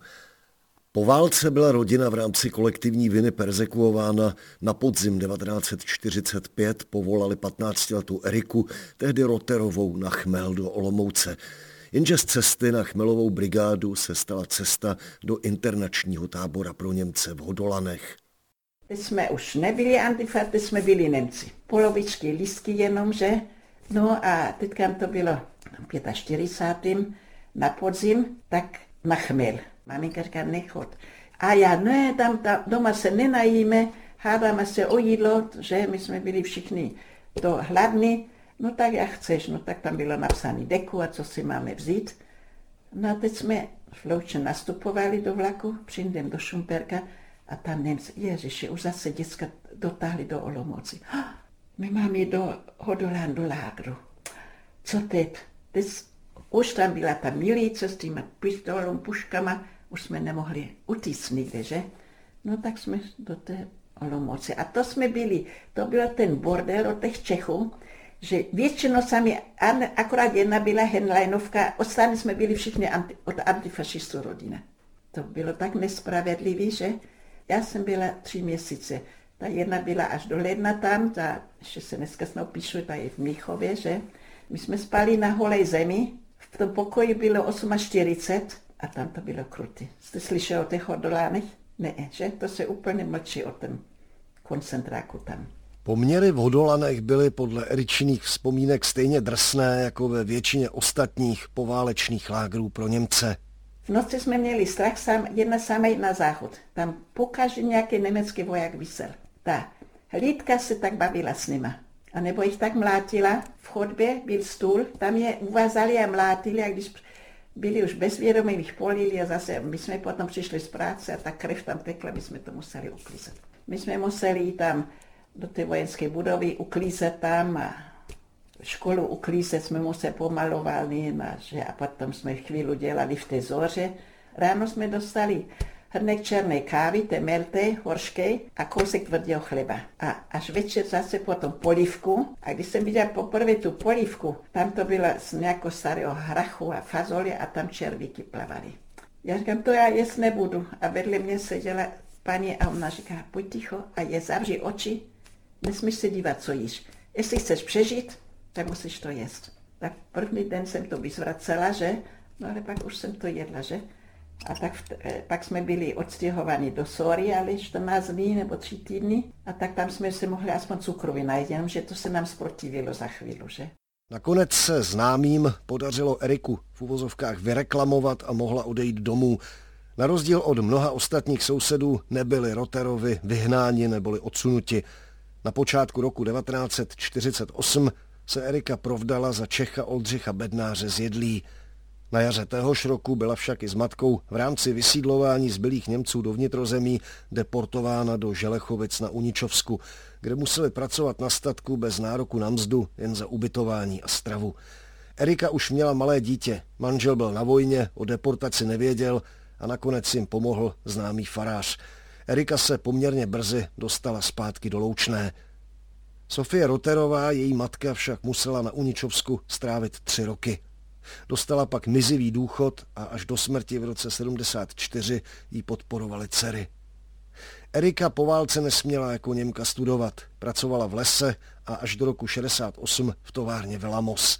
Po válce byla rodina v rámci kolektivní viny persekuována. Na podzim 1945 povolali 15-letou Eriku, tehdy Roterovou, na chmel do Olomouce. Jenže z cesty na chmelovou brigádu se stala cesta do internačního tábora pro Němce v Hodolanech.
Jsme už nebyli antifa, teď jsme byli Němci. Polovičky listky jenom, že? No a teďka to bylo 45. na podzim, tak na chmel. Maminka říká, nechod. A já, ne, tam, tam doma se nenajíme, hádáme se o jídlo, že my jsme byli všichni to hladní, no tak jak chceš, no tak tam bylo napsané deku a co si máme vzít. No a teď jsme v Louče nastupovali do vlaku, přijdem do Šumperka a tam Němci, ježiši, už zase děcka dotáhli do Olomouci. My máme do Hodolán, do lágru. Co teď? teď? Už tam byla ta milice s těma pistolem, puškama, už jsme nemohli utíct nikde, že? No tak jsme do té Olomouci. A to jsme byli, to byl ten bordel od těch Čechů, že většinou sami, akorát jedna byla Henleinovka, ostatní jsme byli všichni anti, od antifašistů rodina. To bylo tak nespravedlivé, že já jsem byla tři měsíce. Ta jedna byla až do ledna tam, ta, ještě se dneska snad píšu, ta je v Míchově, že? My jsme spali na holé zemi, v tom pokoji bylo 48 a tam to bylo kruty. Jste slyšeli o těch hodolánech? Ne, že? To se úplně mlčí o tom koncentráku tam.
Poměry v Hodolanech byly podle Eričiných vzpomínek stejně drsné jako ve většině ostatních poválečných lágrů pro Němce.
V noci jsme měli strach sám, jedna sama jít na záchod. Tam pokaždé nějaký německý voják vysel. Ta hlídka se tak bavila s nima. A nebo jich tak mlátila, v chodbě byl stůl, tam je uvazali a mlátili a když byli už bezvědomí, jich polili a zase my jsme potom přišli z práce a ta krev tam tekla, my jsme to museli uklízet. My jsme museli tam do té vojenské budovy, uklízet tam a školu uklízet jsme mu se pomalovali a, že, a potom jsme chvíli dělali v té zoře. Ráno jsme dostali hrnek černé kávy, té melte, horšké a kousek tvrdého chleba. A až večer zase potom polivku. A když jsem viděla poprvé tu polivku, tam to bylo z nějakého starého hrachu a fazole a tam červíky plavaly. Já říkám, to já jíst nebudu. A vedle mě seděla paní a ona říká, pojď ticho a je zavři oči, nesmíš se dívat, co jíš. Jestli chceš přežít, tak musíš to jíst. Tak první den jsem to vyzvracela, že? No ale pak už jsem to jedla, že? A tak eh, pak jsme byli odstěhovaní do Sory, ale 14 dní nebo 3 týdny. A tak tam jsme se mohli aspoň cukrovi najít, jenomže to se nám zprotivilo za chvíli, že?
Nakonec se známým podařilo Eriku v uvozovkách vyreklamovat a mohla odejít domů. Na rozdíl od mnoha ostatních sousedů nebyli Roterovi vyhnáni neboli odsunuti. Na počátku roku 1948 se Erika provdala za Čecha Oldřicha Bednáře z Jedlí. Na jaře téhož roku byla však i s matkou v rámci vysídlování zbylých Němců do vnitrozemí deportována do Želechovic na Uničovsku, kde museli pracovat na statku bez nároku na mzdu, jen za ubytování a stravu. Erika už měla malé dítě, manžel byl na vojně, o deportaci nevěděl a nakonec jim pomohl známý farář. Erika se poměrně brzy dostala zpátky do Loučné. Sofie Roterová, její matka, však musela na Uničovsku strávit tři roky. Dostala pak mizivý důchod a až do smrti v roce 74 jí podporovali dcery. Erika po válce nesměla jako Němka studovat. Pracovala v lese a až do roku 68 v továrně Velamos.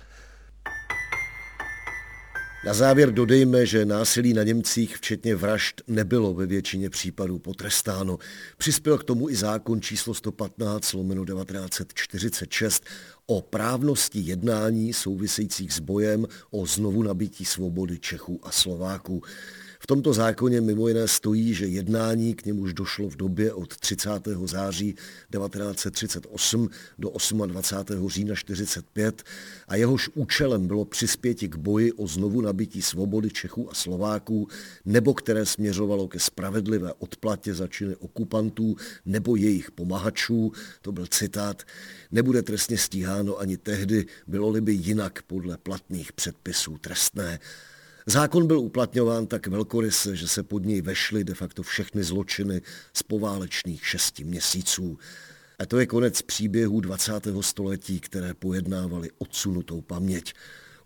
Na závěr dodejme, že násilí na Němcích, včetně vražd, nebylo ve většině případů potrestáno. Přispěl k tomu i zákon číslo 115 lomeno 1946 o právnosti jednání souvisejících s bojem o znovu nabití svobody Čechů a Slováků. V tomto zákoně mimo jiné stojí, že jednání k němuž došlo v době od 30. září 1938 do 28. října 1945 a jehož účelem bylo přispěti k boji o znovu nabití svobody Čechů a Slováků, nebo které směřovalo ke spravedlivé odplatě za činy okupantů nebo jejich pomahačů, to byl citát, nebude trestně stíháno ani tehdy, bylo-li by jinak podle platných předpisů trestné. Zákon byl uplatňován tak velkoryse, že se pod něj vešly de facto všechny zločiny z poválečných šesti měsíců. A to je konec příběhů 20. století, které pojednávaly odsunutou paměť.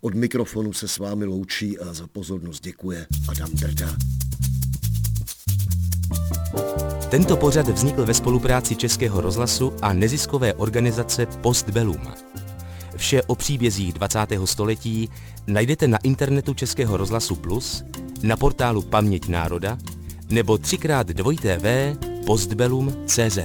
Od mikrofonu se s vámi loučí a za pozornost děkuje Adam Drda.
Tento pořad vznikl ve spolupráci Českého rozhlasu a neziskové organizace Postbellum. Vše o příbězích 20. století najdete na internetu Českého rozhlasu Plus, na portálu Paměť národa nebo 3x2 postbellum.cz.